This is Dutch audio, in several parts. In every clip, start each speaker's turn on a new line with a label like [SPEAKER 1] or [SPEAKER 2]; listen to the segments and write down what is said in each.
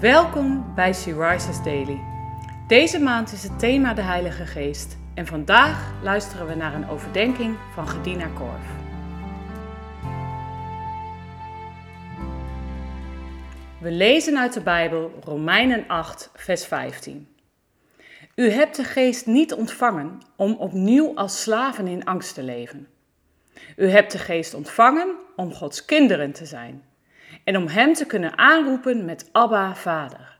[SPEAKER 1] Welkom bij She Daily. Deze maand is het thema de Heilige Geest en vandaag luisteren we naar een overdenking van Gedina Korf. We lezen uit de Bijbel Romeinen 8, vers 15. U hebt de geest niet ontvangen om opnieuw als slaven in angst te leven. U hebt de geest ontvangen om Gods kinderen te zijn en om Hem te kunnen aanroepen met Abba, Vader.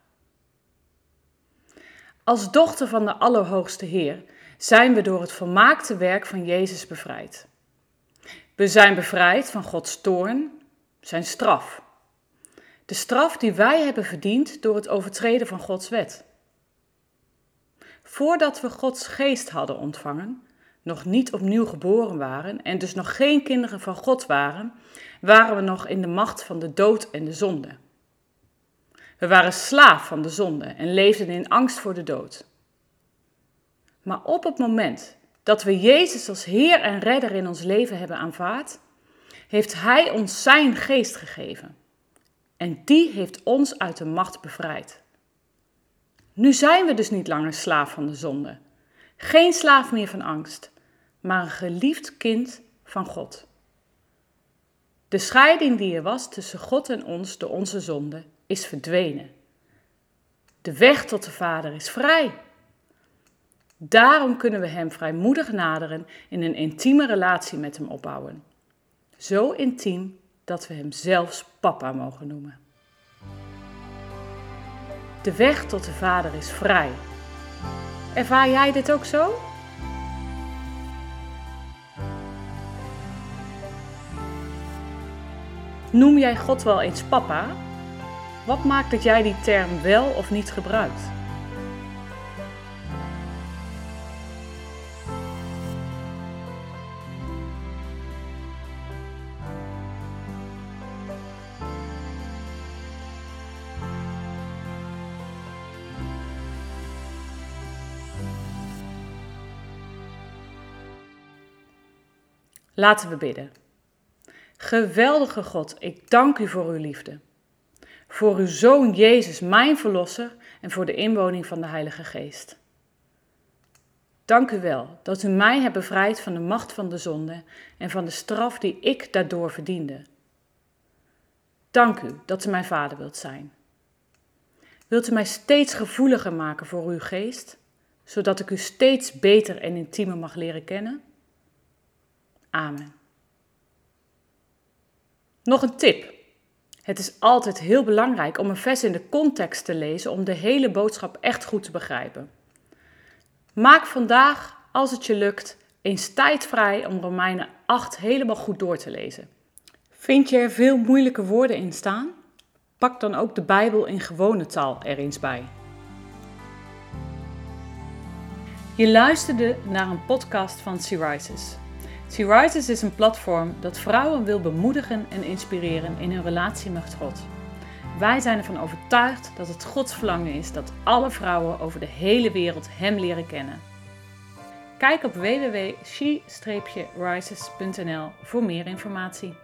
[SPEAKER 1] Als dochter van de Allerhoogste Heer zijn we door het volmaakte werk van Jezus bevrijd. We zijn bevrijd van Gods toorn, zijn straf. De straf die wij hebben verdiend door het overtreden van Gods wet. Voordat we Gods geest hadden ontvangen, nog niet opnieuw geboren waren en dus nog geen kinderen van God waren, waren we nog in de macht van de dood en de zonde. We waren slaaf van de zonde en leefden in angst voor de dood. Maar op het moment dat we Jezus als Heer en Redder in ons leven hebben aanvaard, heeft Hij ons Zijn geest gegeven. En die heeft ons uit de macht bevrijd. Nu zijn we dus niet langer slaaf van de zonde. Geen slaaf meer van angst, maar een geliefd kind van God. De scheiding die er was tussen God en ons door onze zonde is verdwenen. De weg tot de Vader is vrij. Daarom kunnen we Hem vrijmoedig naderen en een intieme relatie met Hem opbouwen. Zo intiem dat we Hem zelfs Papa mogen noemen. De weg tot de Vader is vrij. Ervaar jij dit ook zo? Noem jij God wel eens papa? Wat maakt dat jij die term wel of niet gebruikt? Laten we bidden. Geweldige God, ik dank u voor uw liefde. Voor uw Zoon Jezus, mijn Verlosser, en voor de inwoning van de Heilige Geest. Dank u wel dat u mij hebt bevrijd van de macht van de zonde en van de straf die ik daardoor verdiende. Dank u dat u mijn Vader wilt zijn. Wilt u mij steeds gevoeliger maken voor uw geest, zodat ik u steeds beter en intiemer mag leren kennen? Amen. Nog een tip. Het is altijd heel belangrijk om een vers in de context te lezen om de hele boodschap echt goed te begrijpen. Maak vandaag, als het je lukt, eens tijd vrij om Romeinen 8 helemaal goed door te lezen. Vind je er veel moeilijke woorden in staan? Pak dan ook de Bijbel in gewone taal er eens bij. Je luisterde naar een podcast van Rises. She Rises is een platform dat vrouwen wil bemoedigen en inspireren in hun relatie met God. Wij zijn ervan overtuigd dat het Gods verlangen is dat alle vrouwen over de hele wereld Hem leren kennen. Kijk op www.she-rises.nl voor meer informatie.